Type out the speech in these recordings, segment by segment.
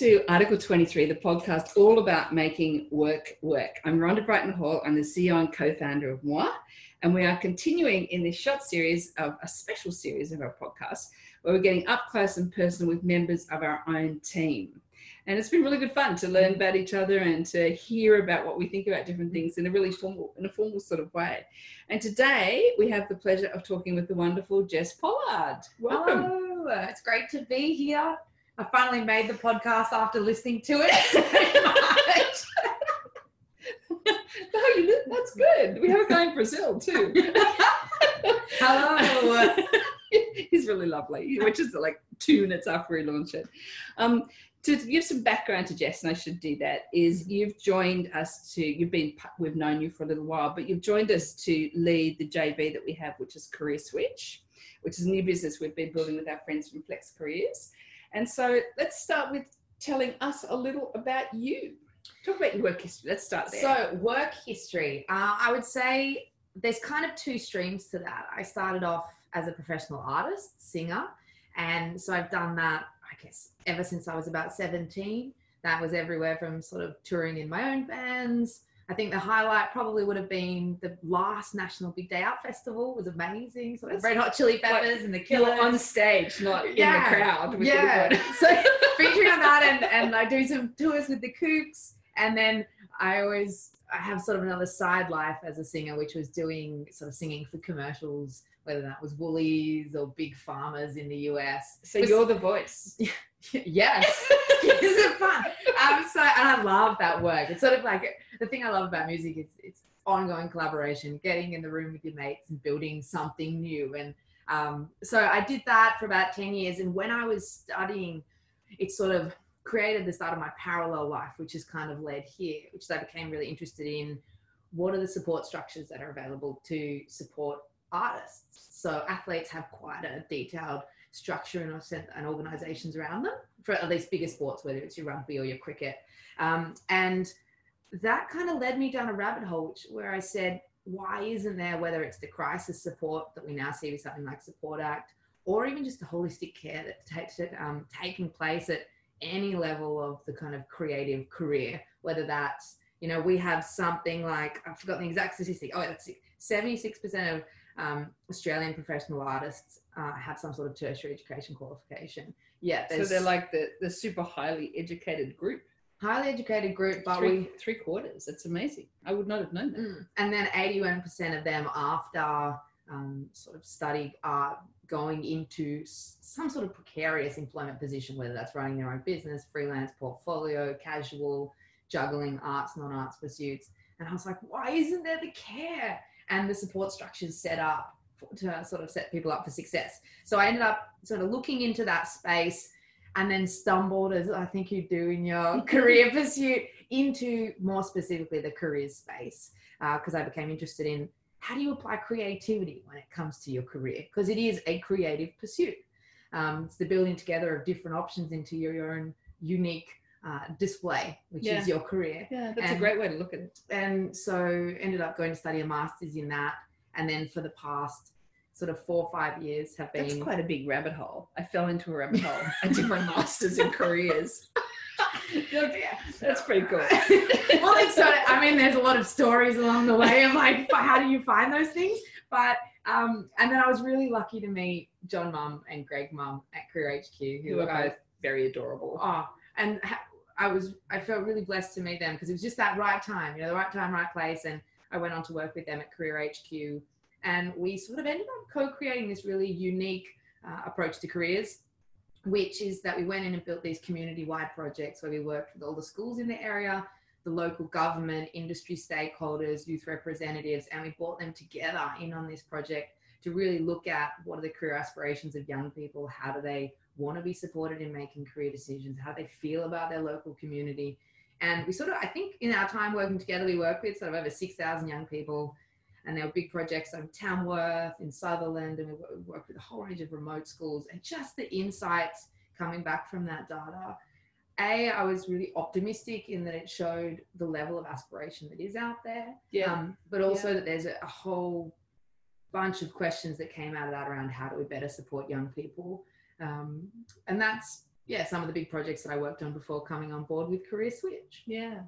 to Article 23, the podcast all about making work work. I'm Rhonda Brighton Hull. I'm the CEO and co founder of Mwah, and we are continuing in this short series of a special series of our podcast where we're getting up close and personal with members of our own team. And it's been really good fun to learn about each other and to hear about what we think about different things in a really formal, in a formal sort of way. And today we have the pleasure of talking with the wonderful Jess Pollard. Welcome. Hello. It's great to be here. I finally made the podcast after listening to it. oh, you, that's good. We have a guy in Brazil too. Hello. He's really lovely, which is like two minutes after we launch it. Um, to give some background to Jess, and I should do that, is you've joined us to, you've been, we've known you for a little while, but you've joined us to lead the JV that we have, which is Career Switch, which is a new business we've been building with our friends from FlexCareers. And so let's start with telling us a little about you. Talk about your work history. Let's start there. So, work history. Uh, I would say there's kind of two streams to that. I started off as a professional artist, singer, and so I've done that, I guess, ever since I was about 17. That was everywhere from sort of touring in my own bands, I think the highlight probably would have been the last National Big Day Out Festival was amazing. So Red Hot Chili Peppers like, and the Killers on stage, not yeah. in the crowd. yeah. so featuring on that, and and I do some tours with the Kooks, and then I always I have sort of another side life as a singer, which was doing sort of singing for commercials, whether that was Woolies or big farmers in the US. So you're the voice. yes. Is it fun? Um, so and I love that work. It's sort of like the thing I love about music is it's ongoing collaboration, getting in the room with your mates and building something new. And um, so I did that for about 10 years. And when I was studying, it sort of created the start of my parallel life, which has kind of led here, which I became really interested in what are the support structures that are available to support artists. So athletes have quite a detailed structure and, and organizations around them for at least bigger sports, whether it's your rugby or your cricket. Um, and that kind of led me down a rabbit hole, which, where I said, why isn't there, whether it's the crisis support that we now see with something like Support Act, or even just the holistic care that takes it, um, taking place at any level of the kind of creative career, whether that's, you know, we have something like, I've forgotten the exact statistic. Oh, that's 76% of um, Australian professional artists uh, have some sort of tertiary education qualification. Yeah. So they're like the, the super highly educated group highly educated group, but three, we three quarters. It's amazing. I would not have known that. Mm. And then eighty-one percent of them, after um, sort of study, are going into some sort of precarious employment position, whether that's running their own business, freelance portfolio, casual, juggling arts, non-arts pursuits. And I was like, why isn't there the care and the support structures set up to sort of set people up for success? So I ended up sort of looking into that space and then stumbled, as I think you do in your career pursuit, into more specifically the career space because uh, I became interested in how do you apply creativity when it comes to your career because it is a creative pursuit. Um, it's the building together of different options into your, your own unique uh, display, which yeah. is your career. Yeah, that's and, a great way to look at it. And so ended up going to study a master's in that. And then for the past sort of four or five years have been. That's quite a big rabbit hole. I fell into a rabbit hole. I did my masters in careers. yeah, that's pretty cool. well, it's so, I mean, there's a lot of stories along the way of like, how do you find those things? But, um, and then I was really lucky to meet John Mum and Greg Mum at Career HQ, who, are both very adorable. Oh, and ha- I was, I felt really blessed to meet them because it was just that right time, you know, the right time, right place. And I went on to work with them at Career HQ and we sort of ended up co-creating this really unique uh, approach to careers, which is that we went in and built these community-wide projects where we worked with all the schools in the area, the local government, industry stakeholders, youth representatives, and we brought them together in on this project to really look at what are the career aspirations of young people, how do they want to be supported in making career decisions, how they feel about their local community. And we sort of, I think in our time working together, we work with sort of over 6,000 young people and there were big projects in Tamworth, in Sutherland, and we worked with a whole range of remote schools. And just the insights coming back from that data, a, I was really optimistic in that it showed the level of aspiration that is out there. Yeah. Um, but also yeah. that there's a, a whole bunch of questions that came out of that around how do we better support young people. Um, and that's yeah, some of the big projects that I worked on before coming on board with Career Switch. Yeah.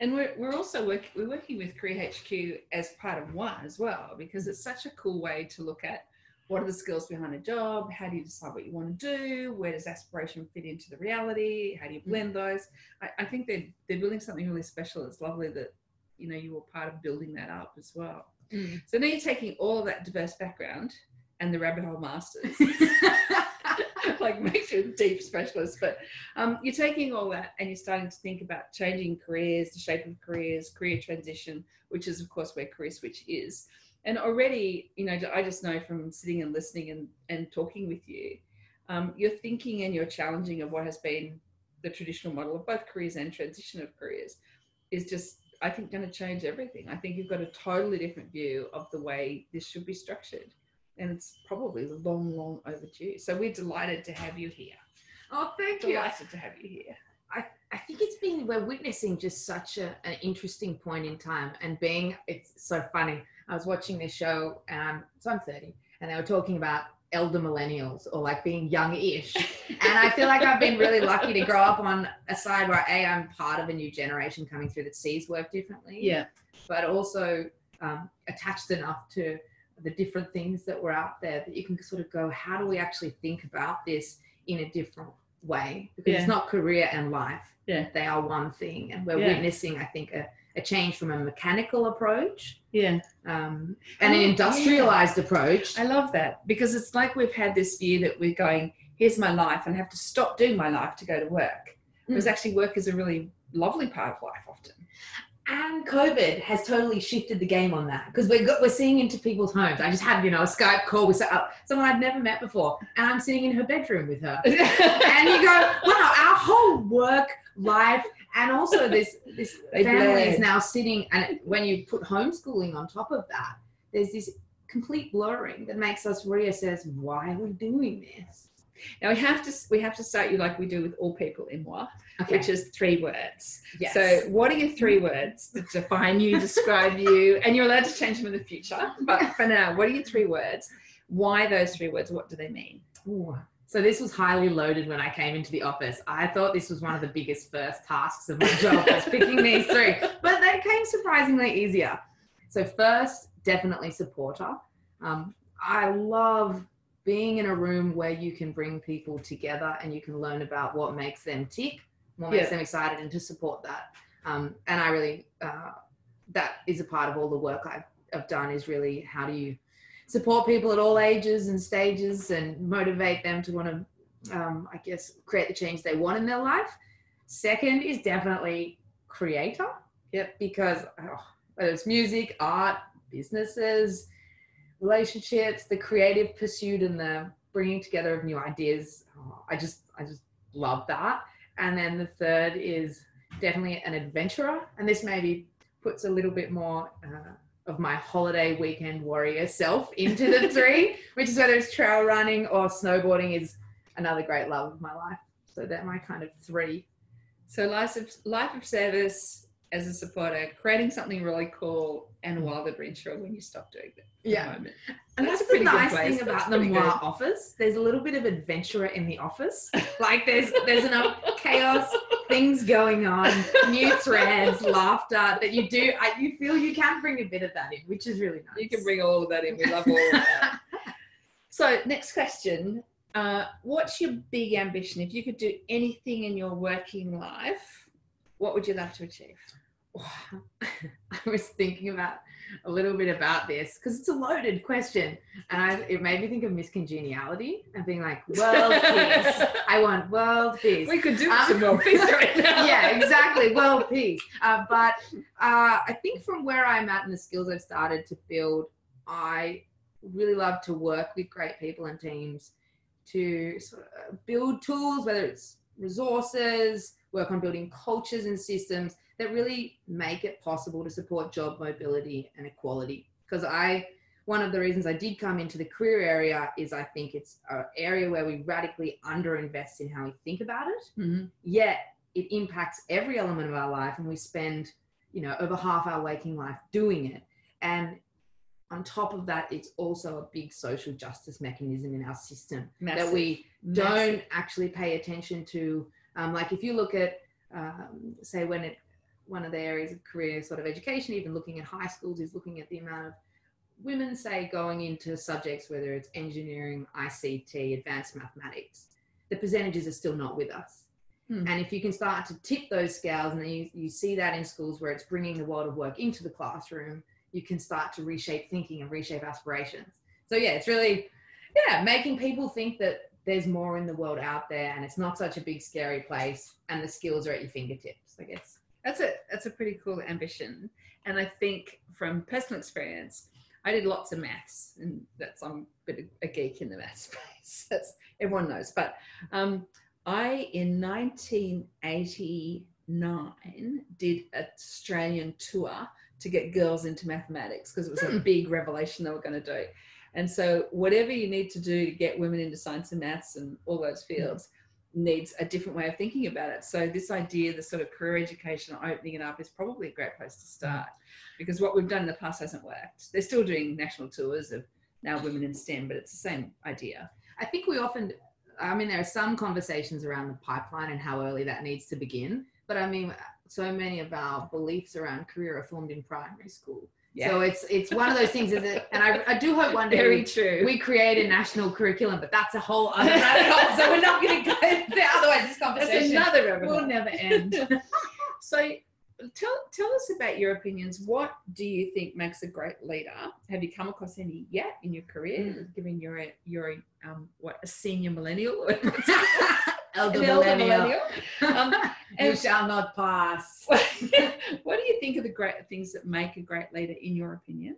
And we're, we're also work, we're working with Career HQ as part of one as well, because it's such a cool way to look at what are the skills behind a job? How do you decide what you want to do? Where does aspiration fit into the reality? How do you mm. blend those? I, I think they're, they're building something really special. It's lovely that, you know, you were part of building that up as well. Mm. So now you're taking all of that diverse background and the rabbit hole masters. like makes you a deep specialist. But um, you're taking all that and you're starting to think about changing careers, the shape of careers, career transition, which is of course where Career Switch is. And already, you know, I just know from sitting and listening and, and talking with you, um, you're thinking and you're challenging of what has been the traditional model of both careers and transition of careers is just, I think, going to change everything. I think you've got a totally different view of the way this should be structured and it's probably long, long overdue. So we're delighted to have you here. Oh, thank you. Delighted to have you here. I, I think it's been we're witnessing just such a, an interesting point in time and being it's so funny. I was watching this show and so I'm 30 and they were talking about elder millennials or like being young-ish. and I feel like I've been really lucky to grow up on a side where A, I'm part of a new generation coming through that sees work differently. Yeah. But also um, attached enough to the different things that were out there that you can sort of go, how do we actually think about this in a different way? Because Yeah. it's not career and life. Yeah. They are one thing. And we're Yeah. witnessing, I think, a, a change from a mechanical approach Yeah. um, and an Oh, yeah. industrialized approach. I love that because it's like we've had this view that we're going, here's my life and I have to stop doing my life to go to work. Whereas actually work is a really lovely part of life often. And COVID has totally shifted the game on that because we're we're seeing into people's homes. I just had you know a Skype call with uh, someone I've never met before, and I'm sitting in her bedroom with her, and you go, wow, our whole work life and also this this family is now sitting, and when you put homeschooling on top of that, there's this complete blurring that makes us reassess why are we doing this. Now we have to we have to start you like we do with all people in Mwah, Okay. which is three words. Yes. So what are your three words that define you, describe you, and you're allowed to change them in the future. But for now, what are your three words? Why those three words? What do they mean? Ooh. So this was highly loaded when I came into the office. I thought this was one of the biggest first tasks of my job was picking these three, but they came surprisingly easier. So first, definitely supporter. Um, I love being in a room where you can bring people together and you can learn about what makes them tick, what makes Yeah. them excited, and to support that. Um, and I really, uh, that is a part of all the work I've, I've done is really how do you support people at all ages and stages and motivate them to want to, um, I guess, create the change they want in their life. Second is definitely creator. Yep, because oh, whether it's music, art, businesses, relationships, the creative pursuit and the bringing together of new ideas, oh, I just, I just love that. And then the third is definitely an adventurer, and this maybe puts a little bit more. Uh, of my holiday weekend warrior self into the three, which is whether it's trail running or snowboarding is another great love of my life. So they're my kind of three. So life of life of service as a supporter, creating something really cool, and a wild adventurer when you stop doing it. Yeah. moment. And That's that's, a the pretty nice thing about the good. office. There's a little bit of adventurer in the office. Like there's there's enough chaos, things going on, new threads, laughter that you do. I, you feel you can bring a bit of that in, which is really nice. You can bring all of that in. We love all of that. so next question. Uh, what's your big ambition? If you could do anything in your working life, what would you love to achieve? I was thinking about a little bit about this because it's a loaded question, and I, it made me think of Miss Congeniality and being like, world peace. I want world peace. We could do Um, some more peace right now. yeah, exactly. World peace. Uh, but uh, I think from where I'm at and the skills I've started to build, I really love to work with great people and teams to sort of build tools, whether it's resources, work on building cultures and systems that really make it possible to support job mobility and equality. Because I, one of the reasons I did come into the career area is I think it's an area where we radically underinvest in how we think about it Mhm. yet it impacts every element of our life and we spend you know over half our waking life doing it and on top of that, it's also a big social justice mechanism in our system Massive. that we Massive. don't actually pay attention to. Um, like if you look at, um, say, when it one of the areas of career sort of education, even looking at high schools, is looking at the amount of women, say, going into subjects, whether it's engineering, ICT, advanced mathematics, the percentages are still not with us. Hmm. And if you can start to tip those scales, and you, you see that in schools where it's bringing the world of work into the classroom, you can start to reshape thinking and reshape aspirations. So, yeah, it's really, yeah, making people think that there's more in the world out there and it's not such a big, scary place and the skills are at your fingertips, I guess. That's a that's a pretty cool ambition, and I think from personal experience, I did lots of maths, and that's I'm a bit of a geek in the maths space. That's everyone knows. But um, I in 1989 did an Australian tour to get girls into mathematics because it was a Hmm. big revelation they were going to do. And so whatever you need to do to get women into science and maths and all those fields needs a different way of thinking about it. So this idea, the sort of career education, opening it up is probably a great place to start because what we've done in the past hasn't worked. They're still doing national tours of now women in STEM, but it's the same idea. I think we often, I mean, there are some conversations around the pipeline and how early that needs to begin. But I mean, so many of our beliefs around career are formed in primary school. Yeah. So it's it's one of those things, is it? And I, I do hope one day very we, true. we create a national curriculum, but that's a whole other rabbit hole. So we're not going to go there. Otherwise, this That's conversation another rabbit will never end. So tell us about your opinions. What do you think makes a great leader? Have you come across any yet in your career? Mm. Given you're a you're a um, what a senior millennial, Elder elder millennial. Um, you shall not pass. what do you think are the great things that make a great leader, in your opinion?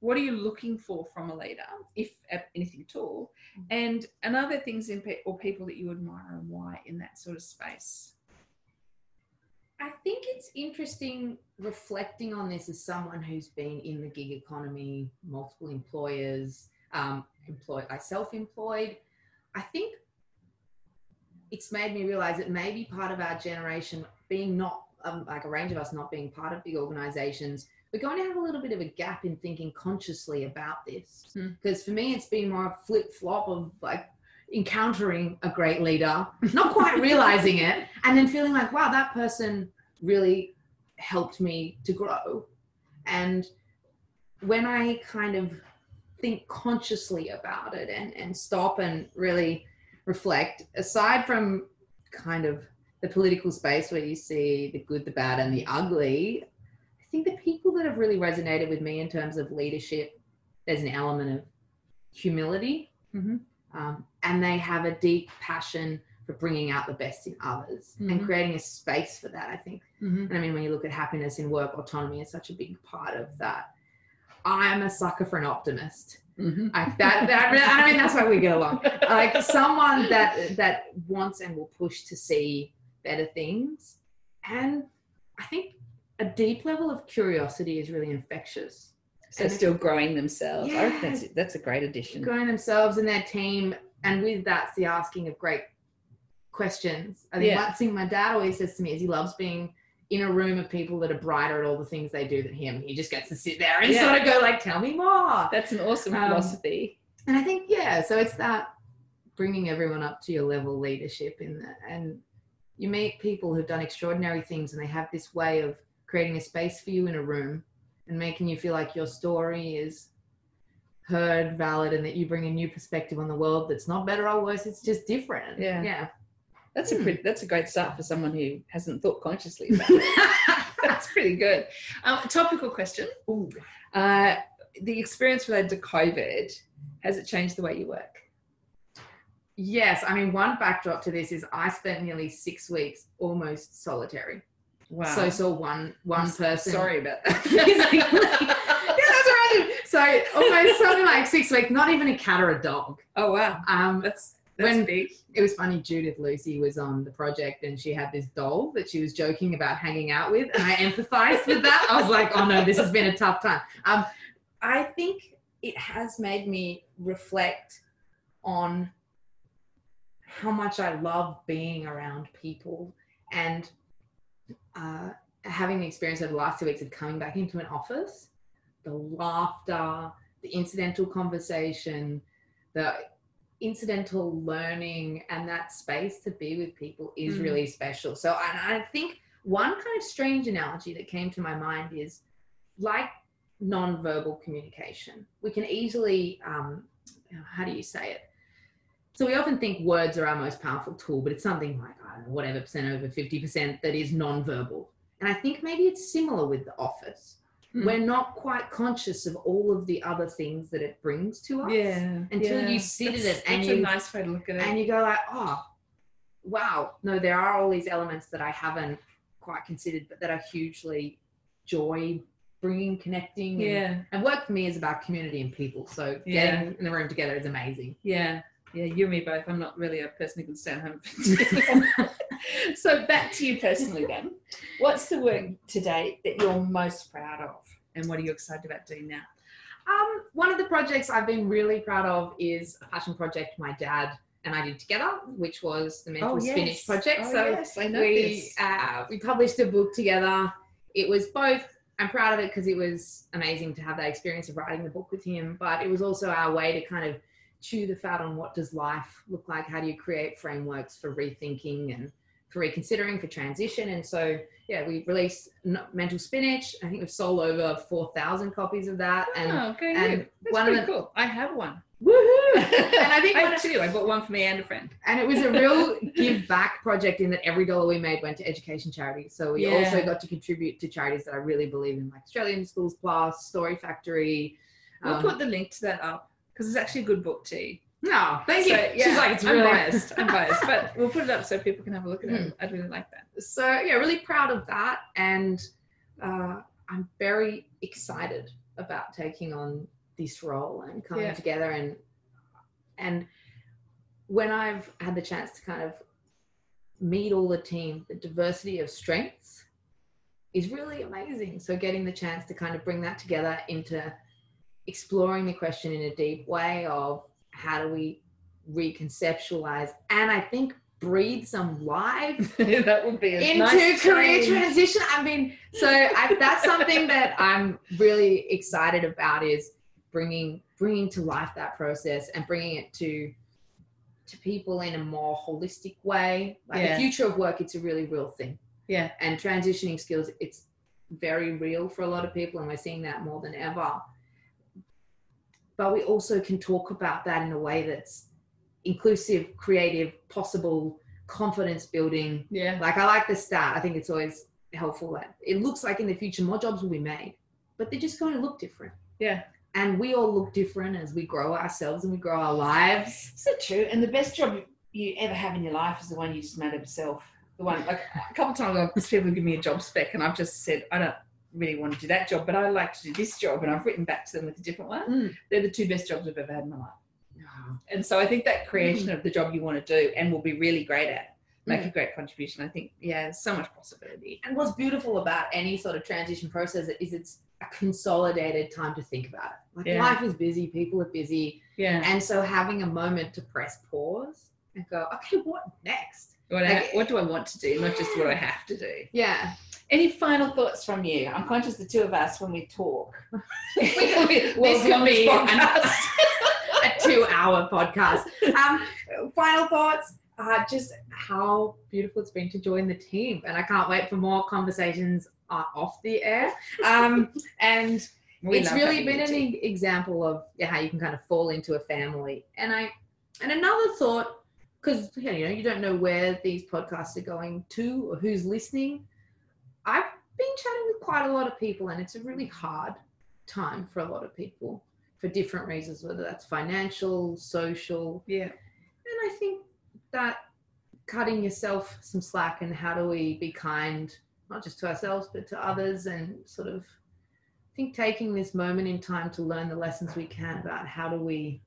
What are you looking for from a leader, if anything at all? And and other things in pe- or people that you admire and why in that sort of space? I think it's interesting reflecting on this as someone who's been in the gig economy, multiple employers, um, employed, I self-employed. I think it's made me realize that maybe part of our generation being not um, like a range of us not being part of big organizations, we're going to have a little bit of a gap in thinking consciously about this. Hmm. Because for me, it's been more flip flop of like encountering a great leader, not quite realizing it, and then feeling like, wow, that person really helped me to grow. And when I kind of think consciously about it and, and stop and really reflect, aside from kind of the political space where you see the good, the bad, and the ugly, I think the people that have really resonated with me in terms of leadership, there's an element of humility Mhm. Um, and they have a deep passion for bringing out the best in others and Mhm. creating a space for that i think Mm-hmm. and i mean when you look at happiness in work autonomy is such a big part of that i'm a sucker for an optimist Mm-hmm. like that, that i mean that's why we get along like someone that that wants and will push to see better things and i think a deep level of curiosity is really infectious So And- still growing themselves. I think that's Yeah. that's a great addition. growing themselves and their team and with that's the asking of great questions i think Yeah. one thing my dad always says to me is he loves being in a room of people that are brighter at all the things they do than him he just gets to sit there and Yeah. sort of go like tell me more That's an awesome Um, philosophy. and i think yeah so it's that bringing everyone up to your level leadership in that and you meet people who've done extraordinary things and they have this way of creating a space for you in a room and making you feel like your story is heard valid and that you bring a new perspective on the world that's not better or worse it's just different Yeah. yeah That's a Hmm. pretty, that's a great start for someone who hasn't thought consciously. About it. that's pretty good. Um, topical question. Ooh. Uh, the experience related to COVID has it changed the way you work? yes i mean one backdrop to this is i spent nearly six weeks almost solitary Wow. so saw one one person Sorry about that. Yeah, that's right. So almost something like six weeks, not even a cat or a dog. oh wow, Um, that's that's When- big. it was funny. Judith Lucy was on the project, and she had this doll that she was joking about hanging out with, and I empathized with that. I was like, "Oh no, this has been a tough time." Um, I think it has made me reflect on how much I love being around people and uh, having the experience over the last two weeks of coming back into an office, the laughter, the incidental conversation, the incidental learning, and that space to be with people is Mm. really special. So, and I think one kind of strange analogy that came to my mind is like non-verbal communication. We can easily, um, how do you say it? So we often think words are our most powerful tool, but it's something like I don't know, whatever percent over fifty percent that is non-verbal. And I think maybe it's similar with the office. Mm. We're not quite conscious of all of the other things that it brings to us. Yeah. Until yeah. you sit That's- at it and you a nice way to look at it. and you go like, oh, wow, no, there are all these elements that I haven't quite considered, but that are hugely joy bringing, connecting. And, yeah. and work for me is about community and people. So Yeah. getting in the room together is amazing. Yeah. Yeah, you and me both. I'm not really a person who can stay at home. for too long. so back to you personally then. What's the work today that you're most proud of? And what are you excited about doing now? Um, one of the projects I've been really proud of is a passion project my dad and I did together, which was the Mental Spinach project. Oh, so yes, I know we this. uh, we published a book together. It was both. I'm proud of it because it was amazing to have that experience of writing the book with him, but it was also our way to kind of chew the fat on what does life look like? How do you create frameworks for rethinking and for reconsidering for transition? And so, yeah, we released Mental Spinach. I think we've sold over 4,000 copies of that. And oh, okay. and. That's one of pretty the- cool. I have one. woohoo! and I think I one have two. I bought one for me and a friend. and it was a real give back project in that every dollar we made went to education charities. So we Yeah. also got to contribute to charities that I really believe in, like Australian Schools Plus, Story Factory. We'll Um, put the link to that up because it's actually a good book too. no, thank So, you. yeah, She's like, it's I'm biased. I'm biased, but we'll put it up so people can have a look at it. I'd really like that. so yeah, really proud of that, and uh, I'm very excited about taking on this role and coming Yeah. together and and when I've had the chance to kind of meet all the team, the diversity of strengths is really amazing. So getting the chance to kind of bring that together into exploring the question in a deep way of how do we reconceptualize and I think breathe some life that would be into nice career change. transition. I mean, so I, that's something that I'm really excited about is bringing bringing to life that process and bringing it to to people in a more holistic way. Like Yeah. the future of work, it's a really real thing, Yeah, and transitioning skills, it's very real for a lot of people, and we're seeing that more than ever. But we also can talk about that in a way that's inclusive, creative, possible, confidence building, yeah, like I like the stat. I think it's always helpful that it looks like in the future more jobs will be made, but they're just going to look different. yeah. And we all look different as we grow ourselves and we grow our lives. So true. And the best job you ever have in your life is the one you just made up yourself. The one, like a couple of times, I've people give me a job spec, and I've just said, I don't really want to do that job, but I like to do this job, and I've written back to them with a different one. Mm. They're the two best jobs I've ever had in my life. Ah. And so I think that creation mm. of the job you want to do and will be really great at, make mm. a great contribution. I think, yeah, so much possibility. And what's beautiful about any sort of transition process is it's a consolidated time to think about it. Like Yeah. life is busy, people are busy, Yeah. and so having a moment to press pause and go, okay, what next? What, I, what do I want to do, not just what I have to do? Yeah, Any final thoughts from you? I'm conscious the two of us when we talk. This Well, could beyond this be a two-hour podcast. Um, final thoughts. Uh, just how beautiful it's been to join the team, and I can't wait for more conversations uh, off the air. Um, and We it's really been an e- example of yeah, how you can kind of fall into a family. And I and another thought, because you know you don't know where these podcasts are going to or who's listening. I've been chatting with quite a lot of people, and it's a really hard time for a lot of people for different reasons, whether that's financial, social, Yeah. and I think that cutting yourself some slack and how do we be kind, not just to ourselves, but to others, and sort of I think taking this moment in time to learn the lessons we can about how do we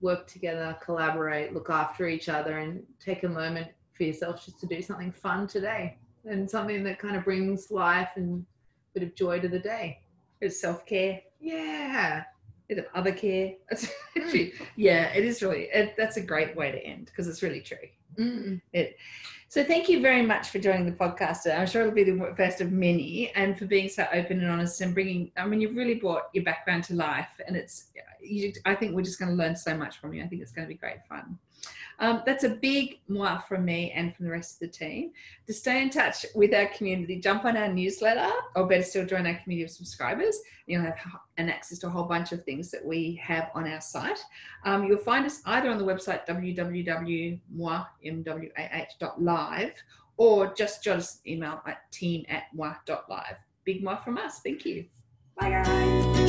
work together, collaborate, look after each other, and take a moment for yourself just to do something fun today and something that kind of brings life and a bit of joy to the day. It's self care, Yeah. bit of other care. Actually, yeah, it is really. It, that's a great way to end because it's really true. Mm. So thank you very much for joining the podcast. I'm sure it'll be the first of many, and for being so open and honest and bringing. I mean, you've really brought your background to life, and it's. You, I think we're just going to learn so much from you. I think it's going to be great fun. Um, that's a big mwah from me and from the rest of the team. To stay in touch with our community, jump on our newsletter, or better still, join our community of subscribers. You'll have an access to a whole bunch of things that we have on our site. Um, you'll find us either on the website www.mwah.live or just jot us an email at team at mwah.live. Big mwah from us. Thank you. Bye, guys.